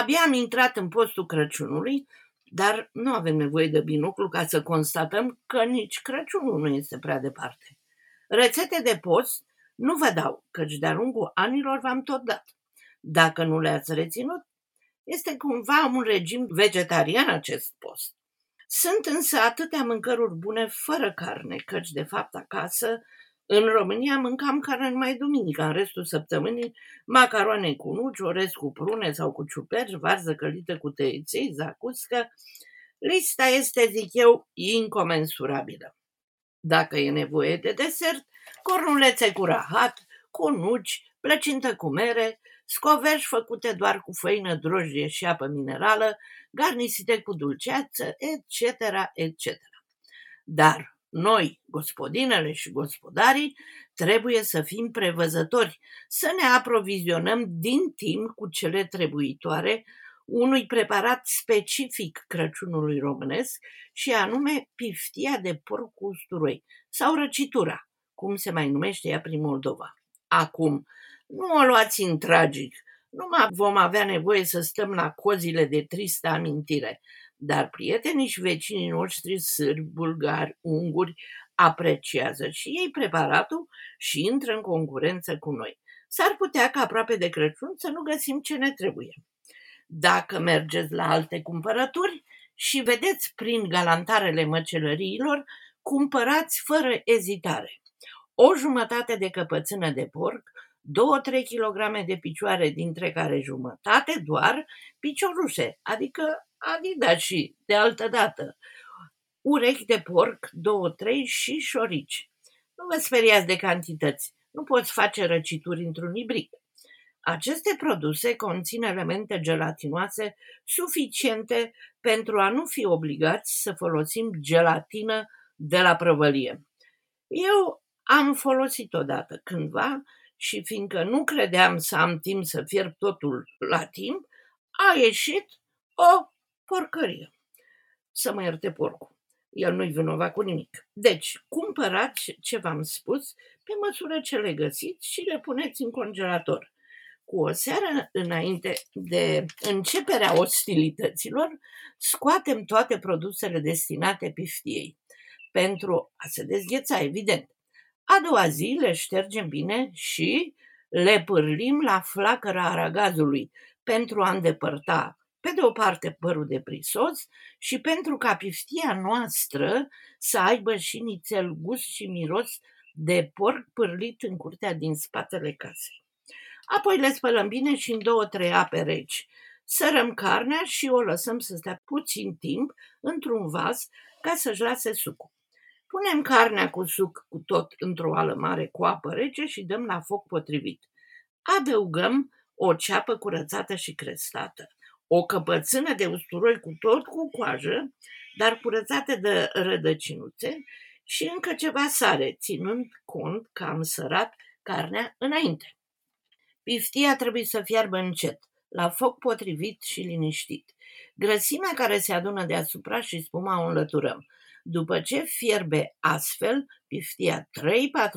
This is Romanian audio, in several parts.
Abia am intrat în postul Crăciunului, dar nu avem nevoie de binoclu ca să constatăm că nici Crăciunul nu este prea departe. Rețete de post nu vă dau, căci de-a lungul anilor v-am tot dat. Dacă nu le-ați reținut, este cumva un regim vegetarian acest post. Sunt însă atâtea mâncăruri bune fără carne, căci de fapt acasă în România mâncam carne numai duminica, în restul săptămânii macaroane cu nuci, orez cu prune sau cu ciuperci, varză călită cu tăiței, zacuscă. Lista este, zic eu, incomensurabilă. Dacă e nevoie de desert, cornulețe cu rahat, cu nuci, plăcintă cu mere, scovești făcute doar cu făină, drojdie și apă minerală, garnisite cu dulceață, etc., etc. Dar noi, gospodinele și gospodarii, trebuie să fim prevăzători, să ne aprovizionăm din timp cu cele trebuitoare unui preparat specific Crăciunului românesc și anume piftia de porc cu usturoi sau răcitura, cum se mai numește ea prin Moldova. Acum, nu o luați în tragic, nu mai vom avea nevoie să stăm la cozile de tristă amintire, dar prietenii și vecinii noștri sârbi, bulgari, unguri apreciază și ei preparatul și intră în concurență cu noi. S-ar putea ca aproape de Crăciun să nu găsim ce ne trebuie. Dacă mergeți la alte cumpărături și vedeți prin galantarele măcelăriilor, cumpărați fără ezitare. O jumătate de căpățână de porc, 2-3 kg de picioare, dintre care jumătate doar piciorușe, adică Adidas și de altă dată. Urechi de porc, două, trei și șorici. Nu vă speriați de cantități. Nu poți face răcituri într-un ibric. Aceste produse conțin elemente gelatinoase suficiente pentru a nu fi obligați să folosim gelatină de la prăvălie. Eu am folosit odată cândva și fiindcă nu credeam să am timp să fierb totul la timp, a ieșit o porcărie. Să mă ierte porcul. El nu-i vinovat cu nimic. Deci, cumpărați ce v-am spus pe măsură ce le găsiți și le puneți în congelator. Cu o seară înainte de începerea ostilităților, scoatem toate produsele destinate piftiei, pentru a se dezgheța, evident. A doua zi le ștergem bine și le pârlim la flacăra aragazului pentru a îndepărta pe de o parte părul de prisos și pentru ca piftia noastră să aibă și nițel gust și miros de porc pârlit în curtea din spatele casei. Apoi le spălăm bine și în două-trei ape reci. Sărăm carnea și o lăsăm să stea puțin timp într-un vas ca să-și lase sucul. Punem carnea cu suc cu tot într-o ală mare cu apă rece și dăm la foc potrivit. Adăugăm o ceapă curățată și crestată o căpățână de usturoi cu tot cu coajă, dar curățate de rădăcinuțe și încă ceva sare, ținând cont că am sărat carnea înainte. Piftia trebuie să fiarbă încet, la foc potrivit și liniștit. Grăsimea care se adună deasupra și spuma o înlăturăm. După ce fierbe astfel, piftia 3-4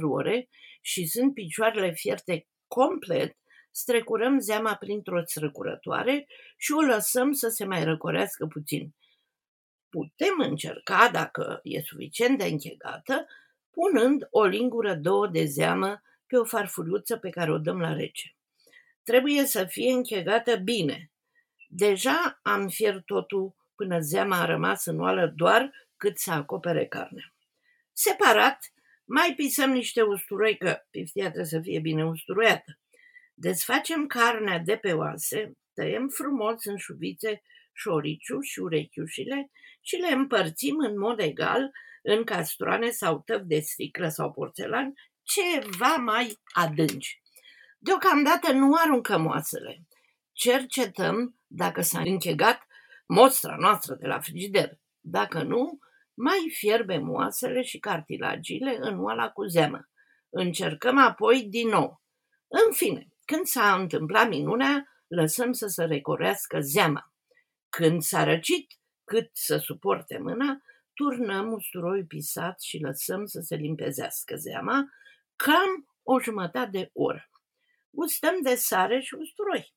ore și sunt picioarele fierte complet, strecurăm zeama printr-o străcurătoare și o lăsăm să se mai răcorească puțin. Putem încerca, dacă e suficient de închegată, punând o lingură, două de zeamă pe o farfuriuță pe care o dăm la rece. Trebuie să fie închegată bine. Deja am fiert totul până zeama a rămas în oală doar cât să acopere carnea. Separat, mai pisăm niște usturoi, că piftia trebuie să fie bine usturoiată. Desfacem carnea de pe oase, tăiem frumos în șuvițe șoriciu și urechiușile și le împărțim în mod egal în castroane sau tăvi de sticlă sau porțelan, ceva mai adânci. Deocamdată nu aruncăm oasele. Cercetăm dacă s-a închegat mostra noastră de la frigider. Dacă nu, mai fierbem oasele și cartilagiile în oala cu zeamă. Încercăm apoi din nou. În fine, când s-a întâmplat minunea, lăsăm să se recorească zeama. Când s-a răcit cât să suporte mâna, turnăm usturoi pisat și lăsăm să se limpezească zeama cam o jumătate de oră. Gustăm de sare și usturoi.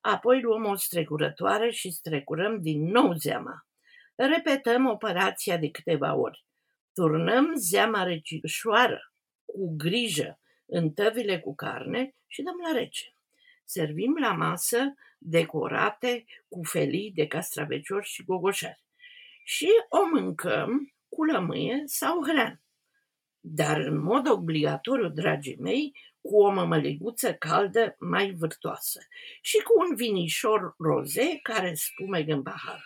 Apoi luăm o strecurătoare și strecurăm din nou zeama. Repetăm operația de câteva ori. Turnăm zeama recișoară cu grijă în tăvile cu carne și dăm la rece. Servim la masă decorate cu felii de castraveciori și gogoșari. Și o mâncăm cu lămâie sau hrean. Dar în mod obligatoriu, dragii mei, cu o mămăliguță caldă mai vârtoasă și cu un vinișor roze care spume în pahar.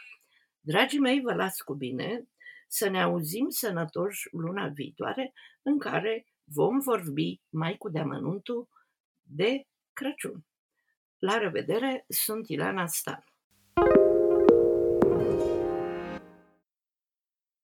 Dragii mei, vă las cu bine să ne auzim sănătoși luna viitoare în care vom vorbi mai cu deamănuntul de Crăciun. La revedere, sunt Ilana Stan.